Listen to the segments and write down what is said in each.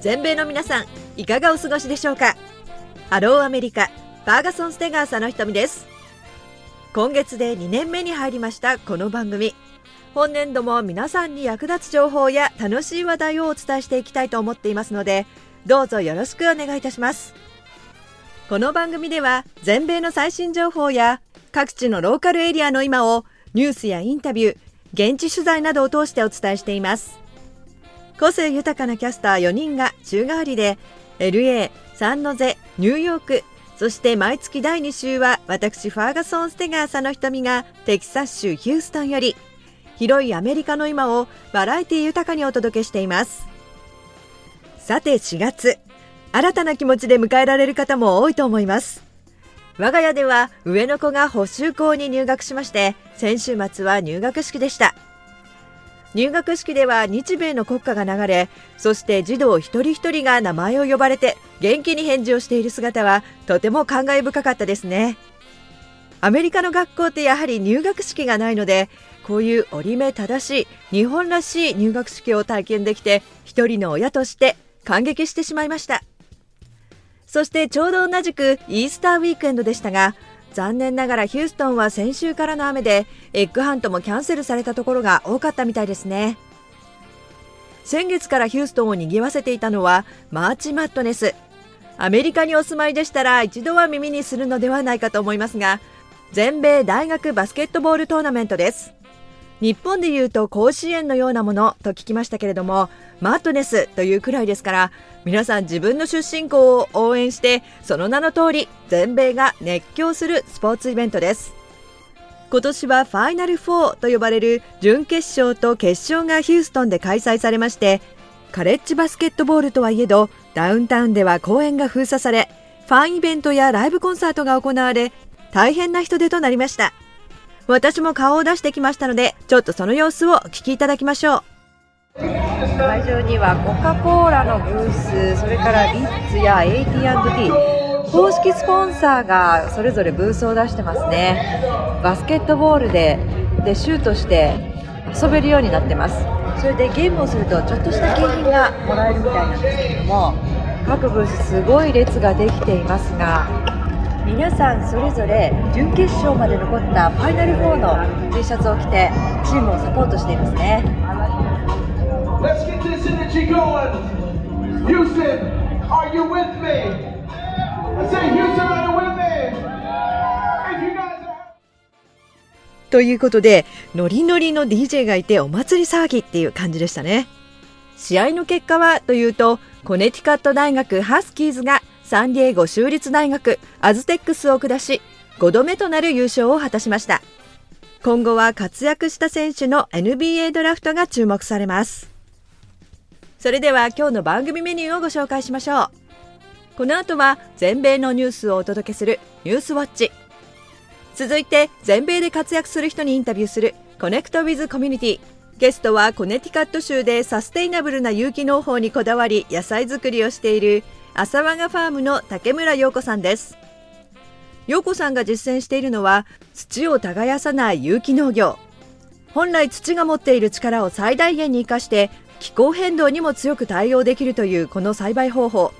全米の皆さんいかがお過ごしでしょうか？ハローアメリカファーガソン・ステガー佐野仁美です。今月で2年目に入りましたこの番組。本年度も皆さんに役立つ情報や楽しい話題をお伝えしていきたいと思っていますのでどうぞよろしくお願いいたします。この番組では全米の最新情報や各地のローカルエリアの今をニュースやインタビュー現地取材などを通してお伝えしています。個性豊かなキャスター4人が週替わりで LA、サンノゼ、ニューヨークそして毎月第2週は私ファーガソン・ステガー佐野瞳がテキサス州ヒューストンより広いアメリカの今をバラエティ豊かにお届けしています。さて4月新たな気持ちで迎えられる方も多いと思います。我が家では上の子が補修校に入学しまして先週末は入学式でした。入学式では日米の国歌が流れそして児童一人一人が名前を呼ばれて元気に返事をしている姿はとても感慨深かったですね。アメリカの学校ってやはり入学式がないのでこういう折り目正しい日本らしい入学式を体験できて一人の親として感激してしまいました。そしてちょうど同じくイースターウィークエンドでしたが残念ながらヒューストンは先週からの雨でエッグハントもキャンセルされたところが多かったみたいですね。先月からヒューストンを賑わせていたのはマーチマットネス。アメリカにお住まいでしたら一度は耳にするのではないかと思いますが全米大学バスケットボールトーナメントです。日本でいうと甲子園のようなものと聞きましたけれどもマットネスというくらいですから皆さん自分の出身校を応援してその名の通り全米が熱狂するスポーツイベントです。今年はファイナル4と呼ばれる準決勝と決勝がヒューストンで開催されましてカレッジバスケットボールとはいえどダウンタウンでは公園が封鎖されファンイベントやライブコンサートが行われ大変な人手となりました。私も顔を出してきましたのでちょっとその様子をお聞きいただきましょう。会場にはコカ・コーラのブースそれからリッツや AT&T 公式スポンサーがそれぞれブースを出してますね。バスケットボールででシュートして遊べるようになってます。それでゲームをするとちょっとした景品がもらえるみたいなんですけれども各ブースすごい列ができていますが皆さんそれぞれ準決勝まで残ったファイナル4の T シャツを着てチームをサポートしていますね Let's get this energy going. Houston, are you with me? I say, Houston, are you with me? If you guys are... ということで、ノリノリの DJ がいてお祭り騒ぎっていう感じでしたね。試合の結果はというと、コネティカット大学ハスキーズがサンディエゴ州立大学アズテックスを下し、5度目となる優勝を果たしました。今後は活躍した選手の NBA ドラフトが注目されます。それでは今日の番組メニューをご紹介しましょうこの後は全米のニュースをお届けするニュースウォッチ続いて全米で活躍する人にインタビューするコネクトウィズコミュニティゲストはコネティカット州でサステイナブルな有機農法にこだわり野菜作りをしている浅和賀ファームの竹村陽子さんです。陽子さんが実践しているのは土を耕さない有機農業。本来土が持っている力を最大限に生かして気候変動にも強く対応できるというこの栽培方法。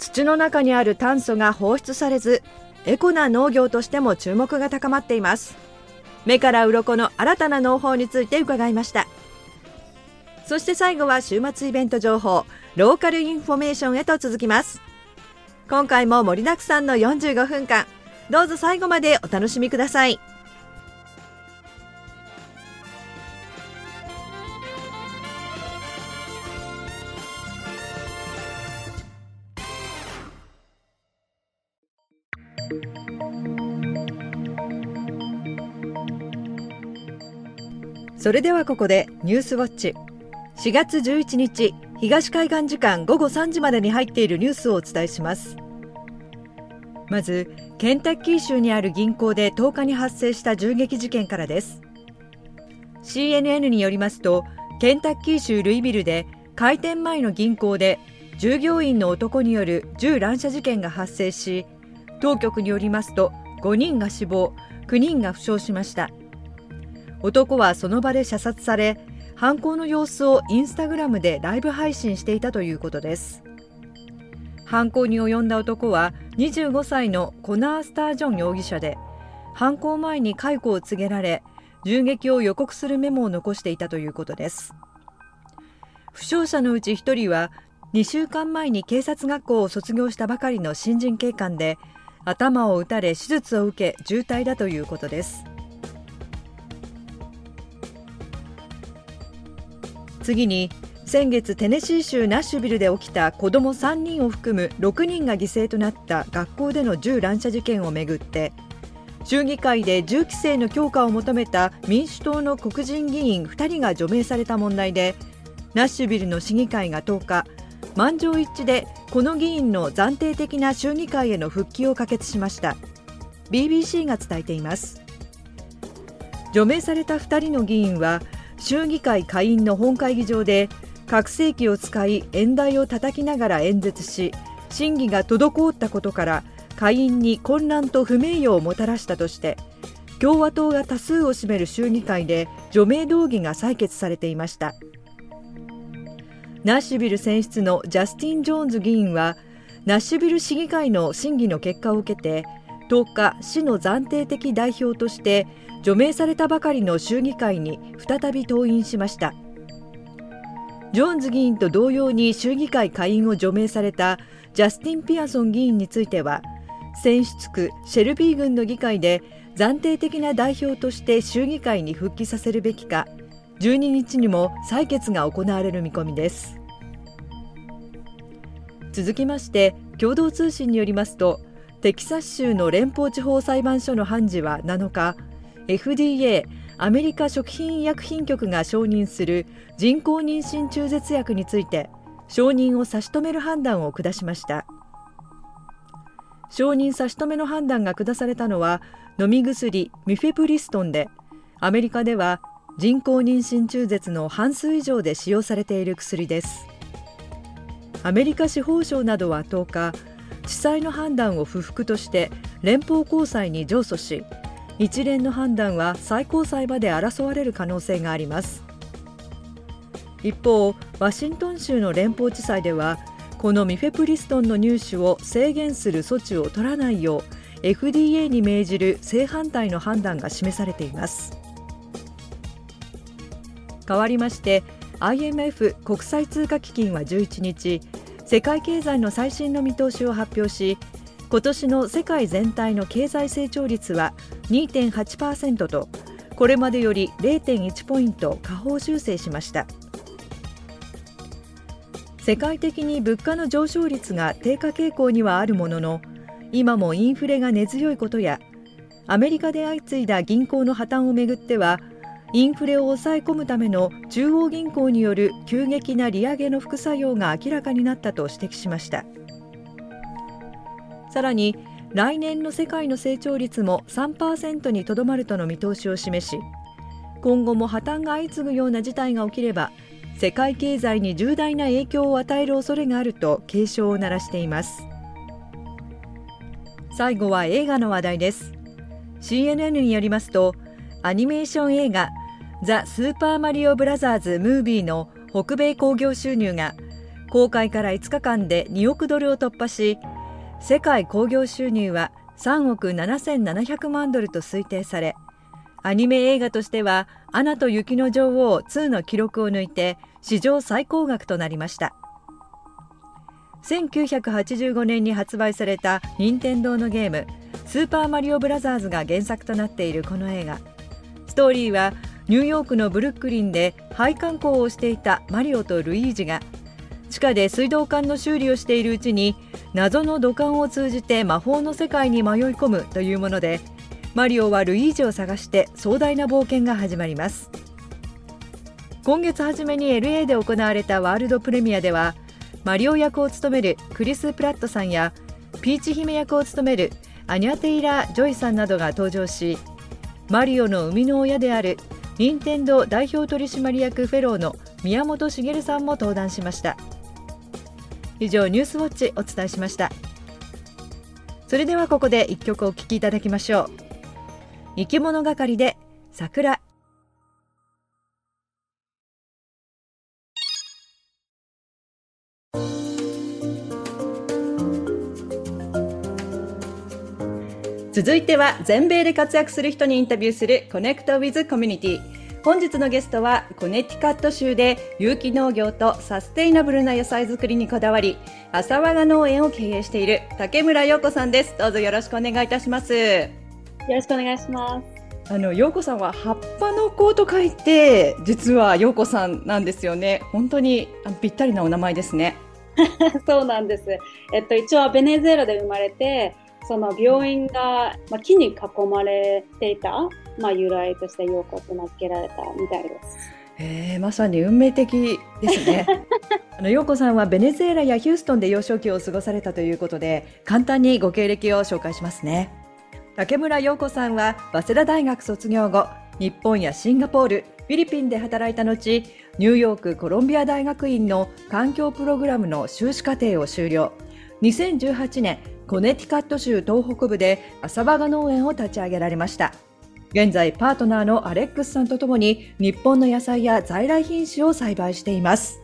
土の中にある炭素が放出されずエコな農業としても注目が高まっています。目から鱗の新たな農法について伺いました。そして最後は週末イベント情報ローカルインフォメーションへと続きます。今回も盛りだくさんの45分間。どうぞ最後までお楽しみください。それではここでニュースウォッチ。4月11日東海岸時間午後3時までに入っているニュースをお伝えします。まずケンタッキー州にある銀行で10日に発生した銃撃事件からです。CNN によりますとケンタッキー州ルイビルで開店前の銀行で従業員の男による銃乱射事件が発生し当局によりますと5人が死亡9人が負傷しました。男はその場で射殺され犯行の様子をインスタグラムでライブ配信していたということです。犯行に及んだ男は25歳のコナー・スタージョン容疑者で犯行前に解雇を告げられ銃撃を予告するメモを残していたということです。負傷者のうち1人は2週間前に警察学校を卒業したばかりの新人警官で頭を撃たれ手術を受け重体だということです。次に先月テネシー州ナッシュビルで起きた子ども3人を含む6人が犠牲となった学校での銃乱射事件をめぐって州議会で銃規制の強化を求めた民主党の黒人議員2人が除名された問題でナッシュビルの市議会が10日満場一致でこの議員の暫定的な州議会への復帰を可決しました。BBC が伝えています。除名された2人の議員は州議会下院の本会議場で拡声器を使い演台を叩きながら演説し審議が滞ったことから下院に混乱と不名誉をもたらしたとして共和党が多数を占める州議会で除名動議が採決されていました。ナッシュビル選出のジャスティン・ジョーンズ議員はナッシュビル市議会の審議の結果を受けて10日市の暫定的代表として除名されたばかりの州議会に再び登院しました。ジョーンズ議員と同様に州議会下院を除名されたジャスティン・ピアソン議員については選出区シェルビー郡の議会で暫定的な代表として州議会に復帰させるべきか12日にも採決が行われる見込みです。続きまして共同通信によりますとテキサス州の連邦地方裁判所の判事は7日 FDA アメリカ食品医薬品局が承認する人工妊娠中絶薬について承認を差し止める判断を下しました。承認差し止めの判断が下されたのは飲み薬ミフェプリストンでアメリカでは人工妊娠中絶の半数以上で使用されている薬です。アメリカ司法省などは10日地裁の判断を不服として連邦高裁に上訴し一連の判断は最高裁まで争われる可能性があります。一方ワシントン州の連邦地裁ではこのミフェプリストンの入手を制限する措置を取らないよう FDA に命じる正反対の判断が示されています。変わりまして IMF 国際通貨基金は11日世界経済の最新の見通しを発表し今年の世界全体の経済成長率は2.8%とこれまでより0.1ポイント下方修正しました。世界的に物価の上昇率が低下傾向にはあるものの今もインフレが根強いことやアメリカで相次いだ銀行の破綻をめぐってはインフレを抑え込むための中央銀行による急激な利上げの副作用が明らかになったと指摘しました。さらに来年の世界の成長率も3%にとどまるとの見通しを示し今後も破綻が相次ぐような事態が起きれば世界経済に重大な影響を与える恐れがあると警鐘を鳴らしています。最後は映画の話題です。CNN によりますとアニメーション映画ザ・スーパーマリオブラザーズ・ムービーの北米興行収入が公開から5日間で2億ドルを突破し世界興行収入は3億7700万ドルと推定されアニメ映画としては「アナと雪の女王2」の記録を抜いて史上最高額となりました。1985年に発売された任天堂のゲーム「スーパーマリオブラザーズ」が原作となっているこの映画。ストーリーはニューヨークのブルックリンで配管工をしていたマリオとルイージが地下で水道管の修理をしているうちに謎の土管を通じて魔法の世界に迷い込むというものでマリオはルイージを探して壮大な冒険が始まります。今月初めに LA で行われたワールドプレミアではマリオ役を務めるクリス・プラットさんやピーチ姫役を務めるアニャ・テイラー・ジョイさんなどが登場しマリオの生みの親である任天堂代表取締役フェローの宮本茂さんも登壇しました。以上ニュースウォッチお伝えしました。それではここで一曲お聴きいただきましょう。生き物係で桜続いては全米で活躍する人にインタビューする Connect with Community 本日のゲストはコネティカット州で有機農業とサステイナブルな野菜作りにこだわりアサワガ農園を経営している竹村葉子さんです。どうぞよろしくお願いいたします。よろしくお願いします。あの陽子さんは葉っぱの子と書いて実は陽子さんなんですよね。本当にぴったりなお名前ですね。そうなんです。えっと一応はベネズエラで生まれてその病院が、まあ、木に囲まれていた、まあ、由来として陽子と名付けられたみたいです。えー、まさに運命的ですね。あの陽子さんはベネズエラやヒューストンで幼少期を過ごされたということで簡単にご経歴を紹介しますね。竹村陽子さんは早稲田大学卒業後日本やシンガポールフィリピンで働いた後ニューヨークコロンビア大学院の環境プログラムの修士課程を修了2018年コネティカット州東北部で浅場が農園を立ち上げられました。現在パートナーのアレックスさんとともに日本の野菜や在来品種を栽培しています。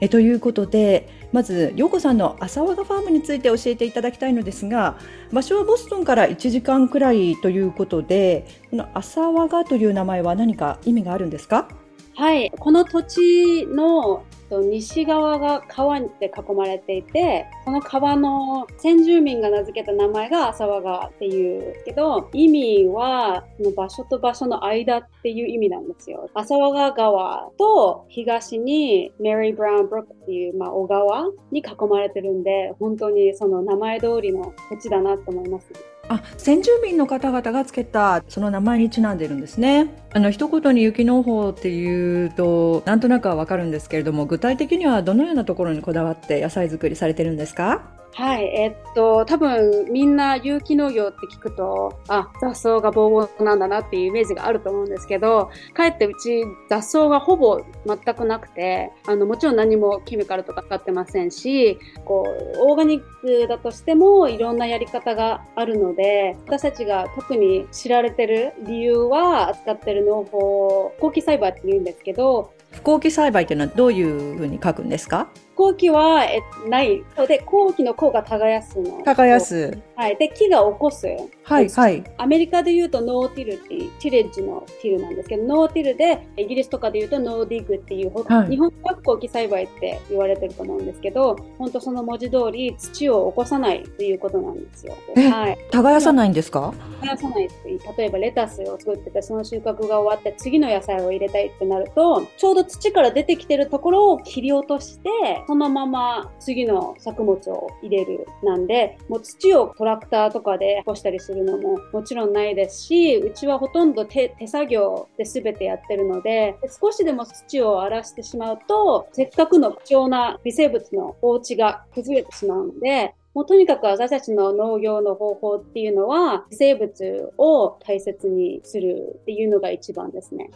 えということでまず陽子さんの浅和賀ファームについて教えていただきたいのですが場所はボストンから1時間くらいということでこの浅和賀という名前は何か意味があるんですか？はいこの土地のと西側が川で囲まれていて、その川の先住民が名付けた名前が浅輪川っていうけど、意味はその場所と場所の間っていう意味なんですよ。浅輪川と東にメリー・ブラウン・ブロックっていう、まあ、小川に囲まれてるんで、本当にその名前通りの土地だなと思います。あ先住民の方々がつけたその名前にちなんでるんですね。あの一言に雪農法っていうとなんとなくはわかるんですけれども具体的にはどのようなところにこだわって野菜作りされてるんですか？はい、えっと、多分みんな有機農業って聞くと、あ、雑草がボーボーなんだなっていうイメージがあると思うんですけど、かえってうち雑草がほぼ全くなくて、あの、もちろん何もケミカルとか使ってませんし、こう、オーガニックだとしてもいろんなやり方があるので、私たちが特に知られてる理由は扱ってる農法、不耕起栽培って言うんですけど、不耕起栽培っていうのはどういうふうに書くんですか？耕起はえない。で耕起の耕が耕すの。耕す。はい。で起が起こすはいはい。アメリカで言うと no-till っていう tillage の till なんですけど no-till でイギリスとかで言うと no-dig っていう、はい、日本は不耕起栽培って言われてると思うんですけど本当その文字通り土を起こさないということなんですよ。はい。耕さないんですか？耕さないって例えばレタスを作っててその収穫が終わって次の野菜を入れたいってなるとちょうど土から出てきてるところを切り落としてそのまま次の作物を入れるなんで、もう土をトラクターとかで干したりするのももちろんないですし、うちはほとんど手手作業で全てやってるので、少しでも土を荒らしてしまうと、せっかくの貴重な微生物のお家が崩れてしまうので、もうとにかく私たちの農業の方法っていうのは、生物を大切にするっていうのが一番ですね。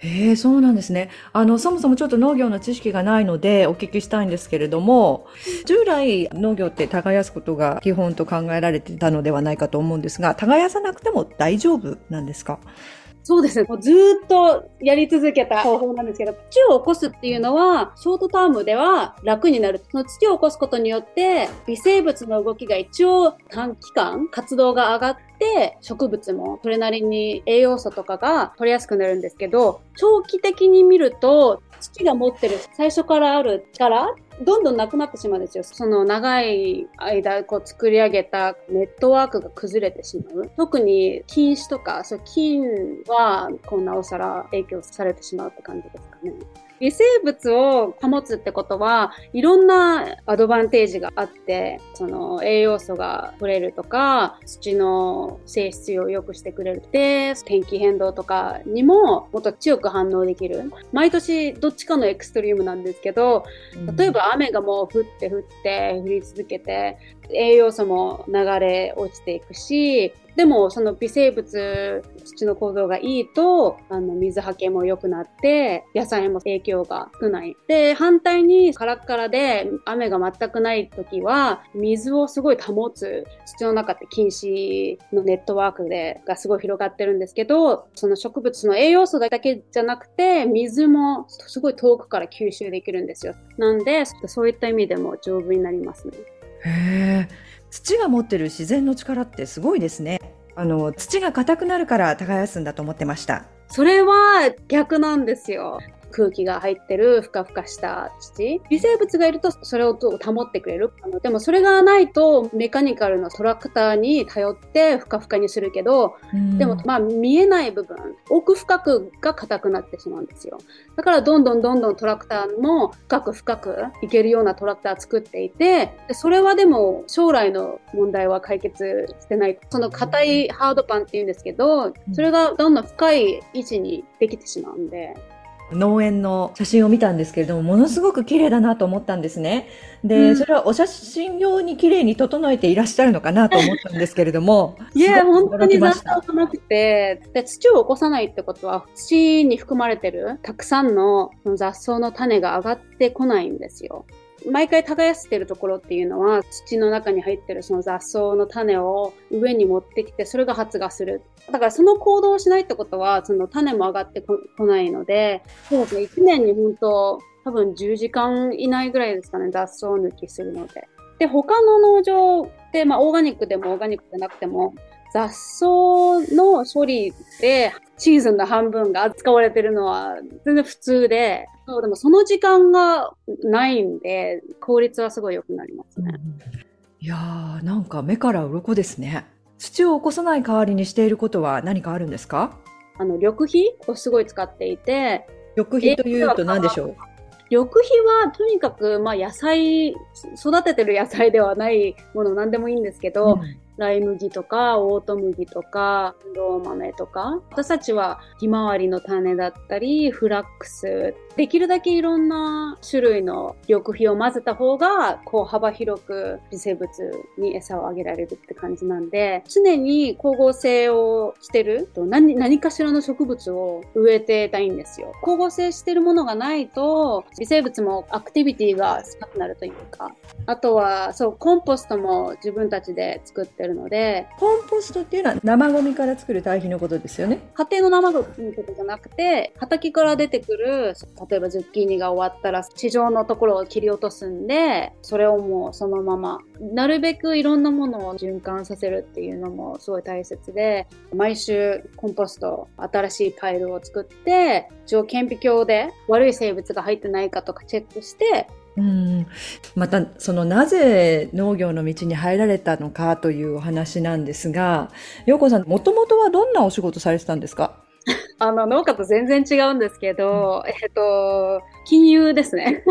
へえ、そうなんですね。あの、そもそもちょっと農業の知識がないのでお聞きしたいんですけれども、従来農業って耕すことが基本と考えられてたのではないかと思うんですが、耕さなくても大丈夫なんですか？そうですね。ずっとやり続けた方法なんですけど、土を起こすっていうのは、ショートタームでは楽になる。その土を起こすことによって、微生物の動きが一応短期間活動が上がって、植物もそれなりに栄養素とかが取りやすくなるんですけど、長期的に見ると、土が持ってる最初からある力どんどんなくなってしまうんですよ。その長い間こう作り上げたネットワークが崩れてしまう。特に禁止とか、そう菌はこうなおさら影響されてしまうって感じですかね。微生物を保つってことはいろんなアドバンテージがあって、その栄養素が取れるとか、土の性質を良くしてくれる。で、天気変動とかにももっと強く反応できる。毎年どっちかのエクストリームなんですけど、例えば雨がもう降って降って降り続けて、栄養素も流れ落ちていくし、でもその微生物、土の構造がいいと、あの水はけも良くなって、野菜も影響が少ない。で、反対にカラッカラで雨が全くない時は、水をすごい保つ、土の中って禁止のネットワークで、がすごい広がってるんですけど、その植物の栄養素だけじゃなくて、水もすごい遠くから吸収できるんですよ。なんで、そういった意味でも丈夫になりますね。へえ。土が持ってる自然の力ってすごいですね。あの、土が硬くなるから耕すんだと思ってました。それは逆なんですよ。空気が入ってるふかふかした土。微生物がいるとそれを保ってくれる。あのでもそれがないとメカニカルなトラクターに頼ってふかふかにするけど、でもまあ見えない部分、奥深くが硬くなってしまうんですよ。だからどんどんどんどんトラクターも深く深くいけるようなトラクター作っていて、でそれはでも将来の問題は解決してない。その硬いハードパンって言うんですけど、それがどんどん深い位置にできてしまうんで。農園の写真を見たんですけれども、ものすごく綺麗だなと思ったんですね。で、うん、それはお写真用に綺麗に整えていらっしゃるのかなと思ったんですけれども。いや、本当に雑草がなくてで、土を起こさないってことは、土に含まれてるたくさんの雑草の種が上がってこないんですよ。毎回耕してるところっていうのは土の中に入ってるその雑草の種を上に持ってきてそれが発芽する。だからその行動をしないってことはその種も上がってこないので、そうですね、1年に本当多分10時間以内ぐらいですかね、雑草抜きするので。で、他の農場って、まあオーガニックでもオーガニックじゃなくても、雑草の処理でシーズンの半分が扱われてるのは全然普通で、そうでもその時間がないんで、効率はすごい良くなりますね。いやー、なんか目から鱗ですね。土を起こさない代わりにしていることは何かあるんですか？あの、緑肥をすごい使っていて。緑肥というと何でしょう？緑肥はとにかく、まあ、野菜、育ててる野菜ではないもの何でもいいんですけど、うんライ麦とか、オート麦とか、ロー豆とか、私たちはひまわりの種だったり、フラックス、できるだけいろんな種類の緑肥を混ぜた方が、こう幅広く微生物に餌をあげられるって感じなんで、常に光合成をしてると何何かしらの植物を植えてたいんですよ。光合成してるものがないと、微生物もアクティビティが少なくなるというか、あとは、そう、コンポストも自分たちで作ってるので。コンポストっていうのは生ゴミから作る堆肥のことですよね？家庭の生ゴミのことじゃなくて、畑から出てくる、例えばズッキーニが終わったら地上のところを切り落とすんで、それをもうそのまま、なるべくいろんなものを循環させるっていうのもすごい大切で、毎週コンポスト、新しいパイルを作って、一応顕微鏡で悪い生物が入ってないかとかチェックして、うんまたそのなぜ農業の道に入られたのかというお話なんですが陽子さんもともとはどんなお仕事されてたんですか？あの農家と全然違うんですけど、えっと、金融ですね。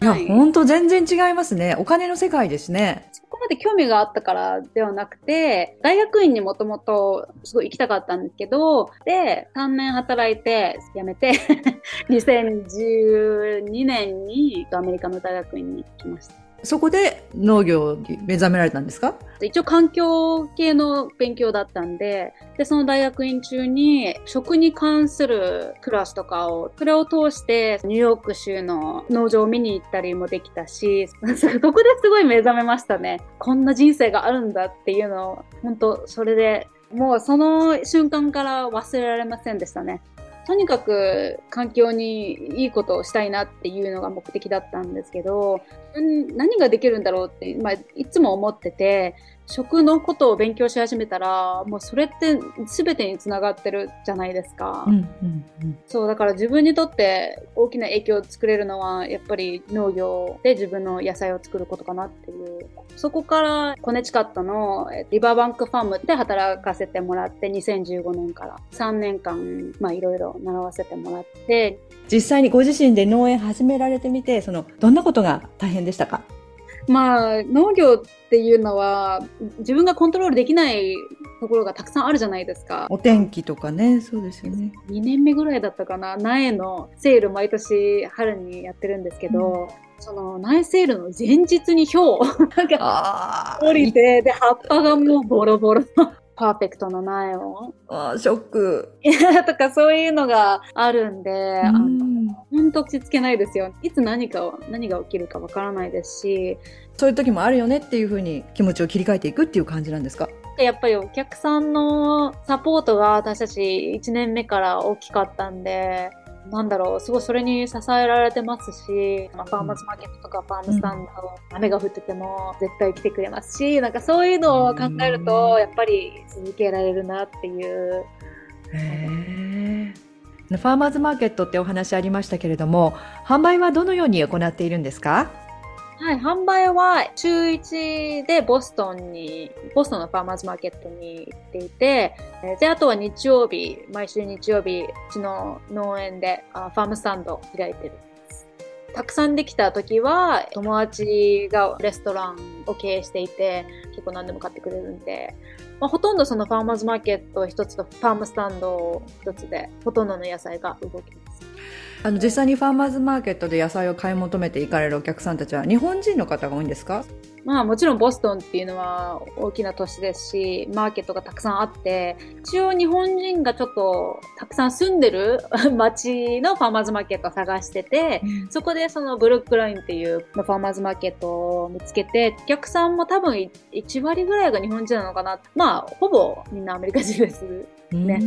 いや、本当全然違いますね。お金の世界ですね。まで興味があったからではなくて、大学院にもともとすごい行きたかったんですけど、で、3年働いて辞めて、2012年にアメリカの大学院に行きました。そこで農業に目覚められたんですか？一応環境系の勉強だったんで、で、その大学院中に食に関するクラスとかを、それを通してニューヨーク州の農場を見に行ったりもできたし、そこですごい目覚めましたね。こんな人生があるんだっていうのを、本当それでもうその瞬間から忘れられませんでしたね。とにかく環境にいいことをしたいなっていうのが目的だったんですけど、何ができるんだろうって、まあ、いつも思ってて、食のことを勉強し始めたら、もうそれって全てにつながってるじゃないですか。うんうんうん、そう、だから自分にとって大きな影響を作れるのは、やっぱり農業で自分の野菜を作ることかなっていう。そこからコネチカットのリバーバンクファームで働かせてもらって、2015年から3年間、まあいろいろ習わせてもらって、実際にご自身で農園始められてみて、その、どんなことが大変でしたか？まあ、農業っていうのは、自分がコントロールできないところがたくさんあるじゃないですか。お天気とかね、そうですよね。2年目ぐらいだったかな、苗のセール毎年春にやってるんですけど、うん、その苗セールの前日に氷が 降りて、で、葉っぱがもうボロボロ。パーフェクトの苗を。あショック。とかそういうのがあるんで、うん、本当落ち着けないですよ。いつ何かを、何が起きるかわからないですし。そういう時もあるよねっていうふうに気持ちを切り替えていくっていう感じなんですか？やっぱりお客さんのサポートが私たち1年目から大きかったんで、なんだろう、すごいそれに支えられてますし、まあ、ファーマーズマーケットとかファームスタンド、雨が降ってても絶対来てくれますし、なんかそういうのを考えると、やっぱり続けられるなっていう。へファーマーズマーケットってお話ありましたけれども、販売はどのように行っているんですか？はい、販売は週1でボストンに、ボストンのファーマーズマーケットに行っていて、で、あとは日曜日、毎週日曜日、うちの農園であファームスタンドを開いてるたくさんできた時は友達がレストランを経営していて結構何でも買ってくれるんで、まあ、ほとんどそのファーマーズマーケット一つとファームスタンド一つでほとんどの野菜が動きます。あの実際にファーマーズマーケットで野菜を買い求めて行かれるお客さんたちは日本人の方が多いんですか？まあもちろんボストンっていうのは大きな都市ですし、マーケットがたくさんあって、一応日本人がちょっとたくさん住んでる 街のファーマーズマーケットを探してて、うん、そこでそのブルックラインっていうファーマーズマーケットを見つけて、お客さんも多分1割ぐらいが日本人なのかな。まあほぼみんなアメリカ人ですね。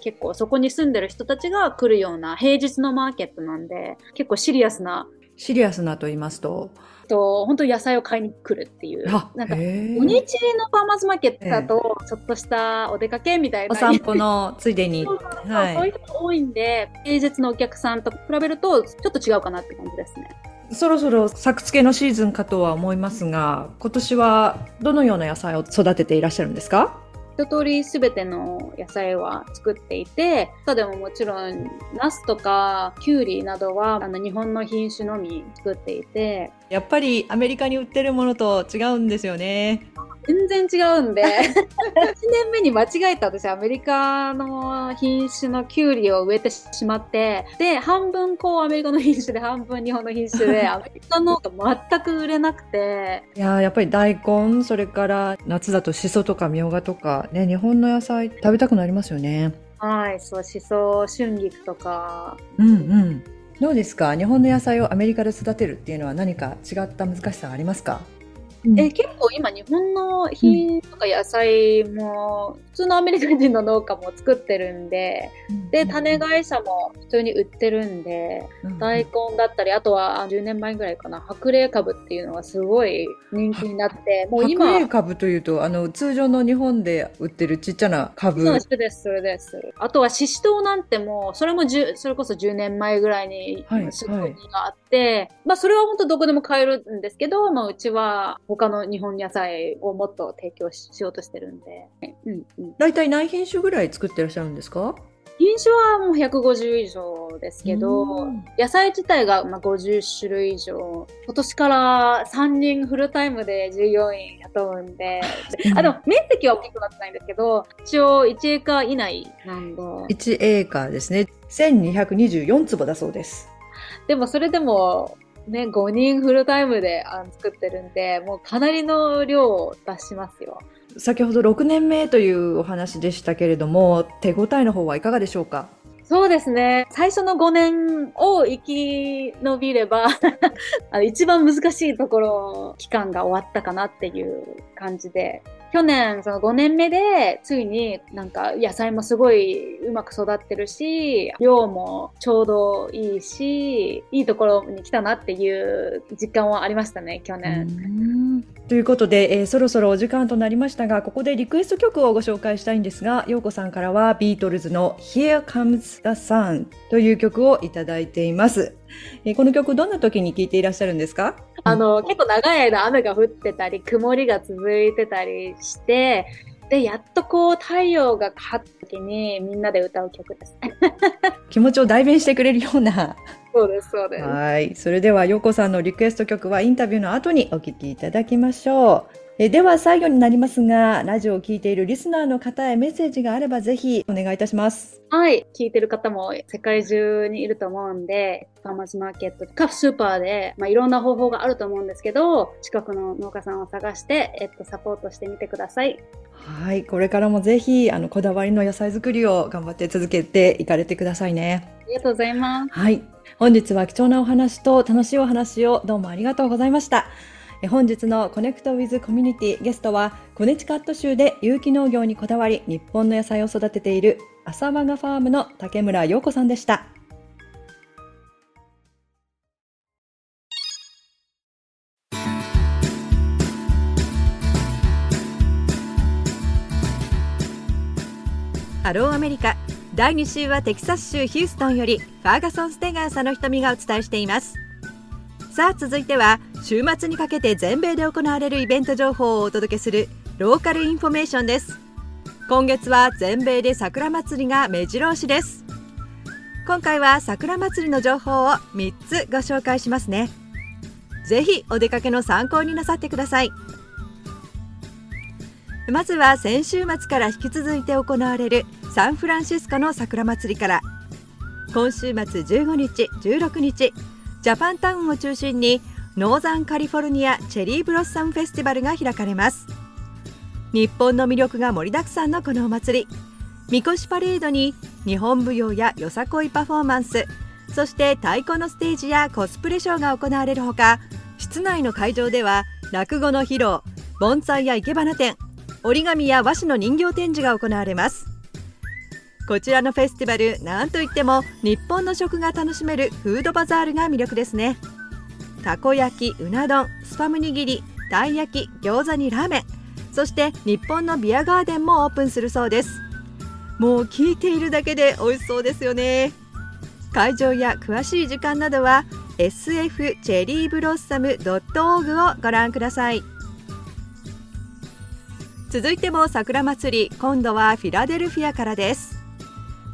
結構そこに住んでる人たちが来るような平日のマーケットなんで、結構シリアスな。シリアスなと言いますとと本当野菜を買いに来るっていう。なんか、土日のファーマーズマーケットだと、ちょっとしたお出かけみたいな。お散歩のついでに。そうそういう人多いんで、平日のお客さんと比べると、ちょっと違うかなって感じですね。そろそろ作付けのシーズンかとは思いますが、今年はどのような野菜を育てていらっしゃるんですか？一通りすべての野菜は作っていて、他でももちろん、ナスとかキュウリなどはあの日本の品種のみ作っていて。やっぱりアメリカに売ってるものと違うんですよね。全然違うんで。1年目に間違えた私アメリカの品種のキュウリを植えてしまって。で半分こうアメリカの品種で半分日本の品種で アメリカのが全く売れなくて。いややっぱり大根それから夏だとしそとかみょうがとかね日本の野菜食べたくなりますよね。はいそうしそ春菊とか。うんうん。どうですか？日本の野菜をアメリカで育てるっていうのは何か違った難しさありますか？え結構今日本の品とか野菜も普通のアメリカ人の農家も作ってるんで、で種会社も普通に売ってるんで、大根だったりあとは10年前ぐらいかな白麗株っていうのがすごい人気になってもう今白麗株というとあの通常の日本で売ってるちっちゃな株？そうですそれですあとはししとうなんてもそれもそれこそ10年前ぐらいにすごいがあって、はいはい、まあそれは本当どこでも買えるんですけど、まあ、うちは他の日本野菜をもっと提供しようとしてるんで。うんうん、大体何品種ぐらい作ってらっしゃるんですか？品種はもう150以上ですけど、野菜自体がまあ50種類以上。今年から3人フルタイムで従業員雇うんで、あ、でも面積は大きくなってないんですけど、一応1エーカー以内なんで。1エーカーですね。1224坪だそうです。でもそれでも、ね、5人フルタイムであ作ってるんで、もうかなりの量を出しますよ。先ほど6年目というお話でしたけれども、手応えの方はいかがでしょうか？そうですね。最初の5年を生き延びれば 一番難しいところ、期間が終わったかなっていう感じで、去年その5年目でついになんか野菜もすごいうまく育ってるし量もちょうどいいしいいところに来たなっていう実感はありましたね去年。ということで、えー、そろそろお時間となりましたがここでリクエスト曲をご紹介したいんですが陽子さんからはビートルズの「Here Comes the Sun」という曲をいただいています。えー、この曲どんな時に聴いていらっしゃるんですか？あの、結構長い間雨が降ってたり、曇りが続いてたりして、で、やっとこう太陽がかった時にみんなで歌う曲です。気持ちを代弁してくれるような。そうです、そうです。はい。それでは、ヨコさんのリクエスト曲はインタビューの後にお聴きいただきましょう。えでは最後になりますが、ラジオを聴いているリスナーの方へメッセージがあればぜひお願いいたします。はい。聞いてる方も世界中にいると思うんで、ファーマーズマーケットかスーパーで、まあ、いろんな方法があると思うんですけど、近くの農家さんを探して、えっと、サポートしてみてください。はい。これからもぜひ、あの、こだわりの野菜作りを頑張って続けていかれてくださいね。ありがとうございます。はい。本日は貴重なお話と楽しいお話をどうもありがとうございました。本日のコネクトウィズコミュニティゲストはコネチカット州で有機農業にこだわり日本の野菜を育てている浅和がファームの竹村陽子さんでした。ハローアメリカ第2週はテキサス州ヒューストンよりファーガソン・ステガー佐野仁美がお伝えしています。さあ続いては週末にかけて全米で行われるイベント情報をお届けするローカルインフォメーションです。今月は全米で桜祭りが目白押しです。今回は桜祭りの情報を3つご紹介しますね。ぜひお出かけの参考になさってください。まずは先週末から引き続いて行われるサンフランシスコの桜祭りから。今週末15日16日ジャパンタウンを中心にノーザンカリフォルニアチェリーブロッサムフェスティバルが開かれます。日本の魅力が盛りだくさんのこのお祭り。みこしパレードに日本舞踊やよさこいパフォーマンスそして太鼓のステージやコスプレショーが行われるほか室内の会場では落語の披露盆栽や生け花展折り紙や和紙の人形展示が行われます。こちらのフェスティバルなんといっても日本の食が楽しめるフードバザールが魅力ですね。たこ焼きうな丼スパム握りたい焼き餃子にラーメンそして日本のビアガーデンもオープンするそうです。もう聞いているだけで美味しそうですよね。会場や詳しい時間などは SF チェリーブロッサム .org をご覧ください。続いても桜祭り今度はフィラデルフィアからです。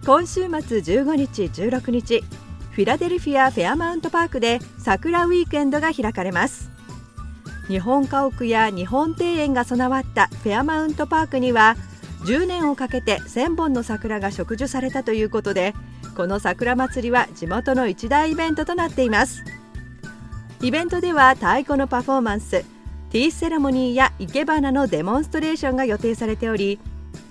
今週末15日16日フィラデルフィアフェアマウントパークで桜ウィークエンドが開かれます。日本家屋や日本庭園が備わったフェアマウントパークには10年をかけて1000本の桜が植樹されたということでこの桜祭りは地元の一大イベントとなっています。イベントでは太鼓のパフォーマンスティーセレモニーや生け花のデモンストレーションが予定されており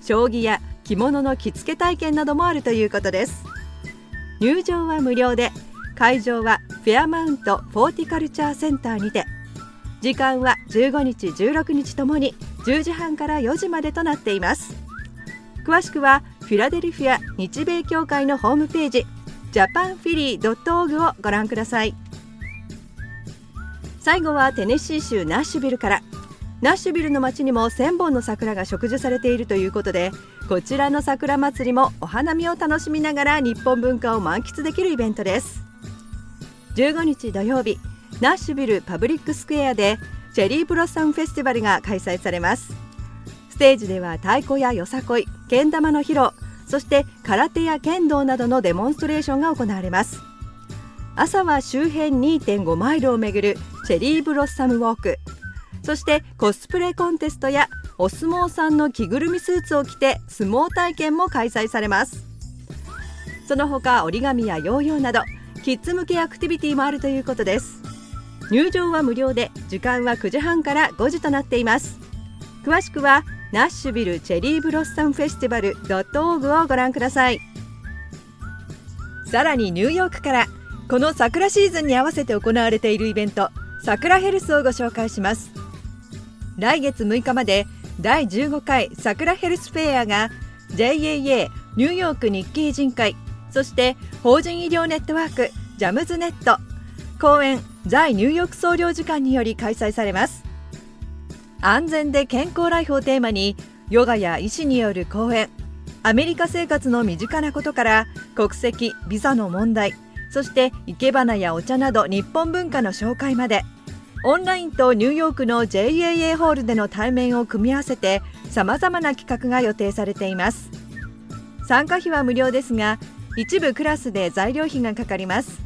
将棋や着物の着付け体験などもあるということです。入場は無料で会場はフェアマウントフォーティカルチャーセンターにて時間は15日16日ともに10時半から4時までとなっています。詳しくはフィラデルフィア日米協会のホームページジャパンフィリー .org をご覧ください。最後はテネシー州ナッシュビルから。ナッシュビルの街にも1000本の桜が植樹されているということでこちらの桜祭りもお花見を楽しみながら日本文化を満喫できるイベントです。15日土曜日ナッシュビルパブリックスクエアでチェリーブロッサムフェスティバルが開催されます。ステージでは太鼓やよさこいけん玉の披露そして空手や剣道などのデモンストレーションが行われます。朝は周辺2.5マイルをめぐるチェリーブロッサムウォーク。そしてコスプレコンテストやお相撲さんの着ぐるみスーツを着て相撲体験も開催されます。その他折り紙やヨーヨーなどキッズ向けアクティビティもあるということです。入場は無料で時間は9時半から5時となっています。詳しくはナッシュビルチェリーブロッサムフェスティバル .org をご覧ください。さらにニューヨークからこの桜シーズンに合わせて行われているイベント桜ヘルスフェアをご紹介します。来月6日まで第15回桜ヘルスフェアが JAA ニューヨーク日系人会そして法人医療ネットワークジャムズネット。公演在ニューヨーク総領事館により開催されます。安全で健康ライフをテーマにヨガや医師による講演。アメリカ生活の身近なことから国籍ビザの問題そして生け花やお茶など日本文化の紹介まで。オンラインとニューヨークの JAA ホールでの対面を組み合わせてさまざまな企画が予定されています。参加費は無料ですが一部クラスで材料費がかかります。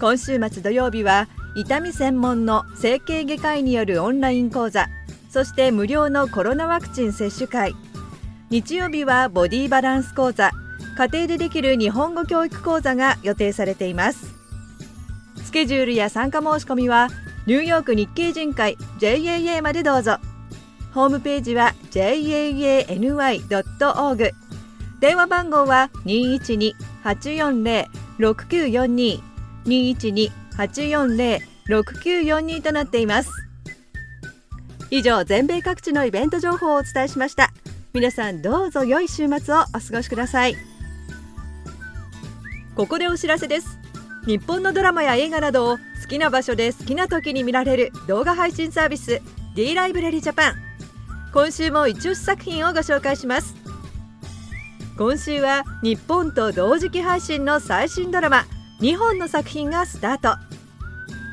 今週末土曜日は痛み専門の整形外科医によるオンライン講座そして無料のコロナワクチン接種会。日曜日はボディバランス講座家庭でできる日本語教育講座が予定されています。スケジュールや参加申し込みはニューヨーク日系人会 JAA までどうぞ。ホームページは jaany.org 電話番号は212-840-6942 212-840-6942となっています。以上全米各地のイベント情報をお伝えしました。皆さんどうぞ良い週末をお過ごしください。ここでお知らせです。日本のドラマや映画などをきな場所で好きな時に見られる動画配信サービス。D ライブラリージャパン。今週も一押し作品をご紹介します。今週は日本と同時期配信の最新ドラマ。2本の作品がスタート。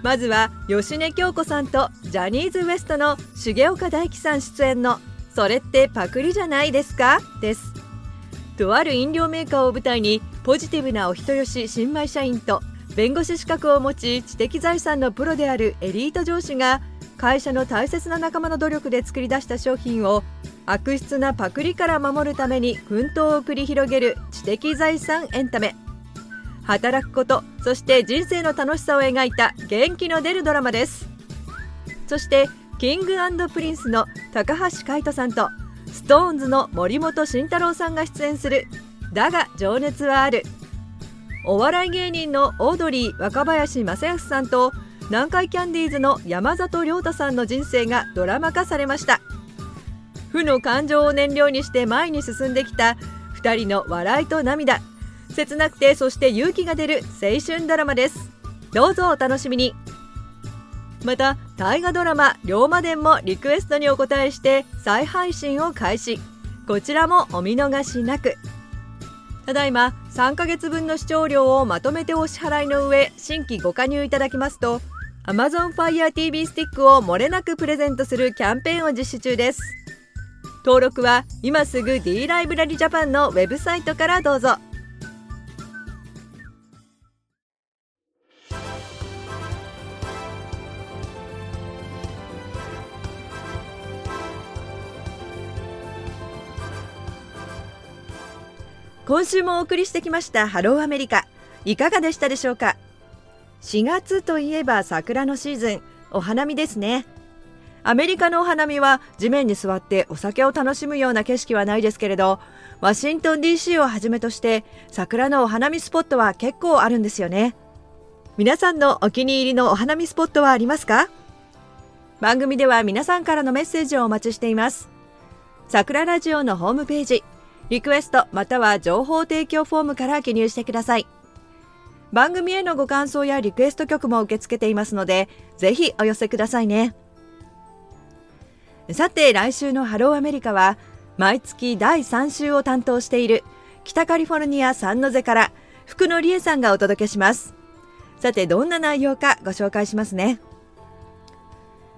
まずは芳根京子さんとジャニーズ WEST の重岡大樹さん出演の「それってパクリじゃないですか?」です。とある飲料メーカーを舞台にポジティブなお人よし新米社員と弁護士資格を持ち知的財産のプロであるエリート上司が会社の大切な仲間の努力で作り出した商品を悪質なパクリから守るために奮闘を繰り広げる知的財産エンタメ。働くことそして人生の楽しさを描いた元気の出るドラマです。そしてキングプリンスの高橋海人さんと SixTONES の森本慎太郎さんが出演する「だが情熱はある」お笑い芸人のオードリー若林正康さんと南海キャンディーズの山里亮太さんの人生がドラマ化されました。負の感情を燃料にして前に進んできた2人の笑いと涙。切なくてそして勇気が出る青春ドラマです。どうぞお楽しみに。また大河ドラマ「龍馬伝」もリクエストにお答えして再配信を開始。こちらもお見逃しなく。ただいま3ヶ月分の視聴料をまとめてお支払いの上新規ご加入いただきますと Amazon Fire TV スティックを漏れなくプレゼントするキャンペーンを実施中です。登録は今すぐ D ライブラリジャパンのウェブサイトからどうぞ。今週もお送りしてきましたハローアメリカいかがでしたでしょうか？4月といえば桜のシーズン。お花見ですね。アメリカのお花見は地面に座ってお酒を楽しむような景色はないですけれどワシントン DC をはじめとして桜のお花見スポットは結構あるんですよね。皆さんのお気に入りのお花見スポットはありますか？番組では皆さんからのメッセージをお待ちしています。桜ラジオのホームページリクエストまたは情報提供フォームから記入してください。番組へのご感想やリクエスト曲も受け付けていますので、ぜひお寄せくださいね。さて、来週のハローアメリカは、毎月第3週を担当している北カリフォルニアサンノゼから福野理恵さんがお届けします。さて、どんな内容かご紹介しますね。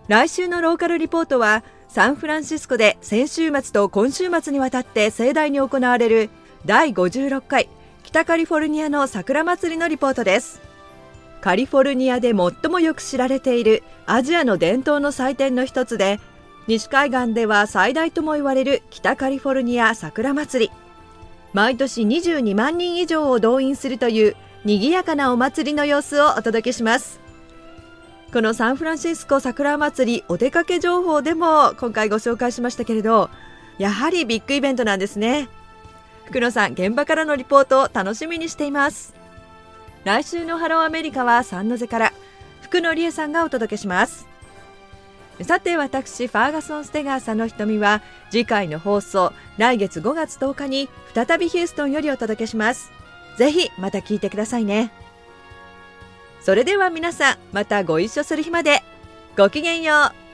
来週のローカルリポートは、サンフランシスコで先週末と今週末にわたって盛大に行われる第56回北カリフォルニアの桜祭りのリポートです。カリフォルニアで最もよく知られているアジアの伝統の祭典の一つで西海岸では最大とも言われる北カリフォルニア桜祭り。毎年22万人以上を動員するという賑やかなお祭りの様子をお届けします。このサンフランシスコ桜祭りお出かけ情報でも今回ご紹介しましたけれどやはりビッグイベントなんですね。福野さん現場からのリポートを楽しみにしています。来週のハローアメリカは三ノ瀬から福野理恵さんがお届けします。さて私ファーガソン・ステガーさんの瞳は次回の放送来月5月10日に再びヒューストンよりお届けします。ぜひまた聞いてくださいね。それでは皆さんまたご一緒する日まで。ごきげんよう。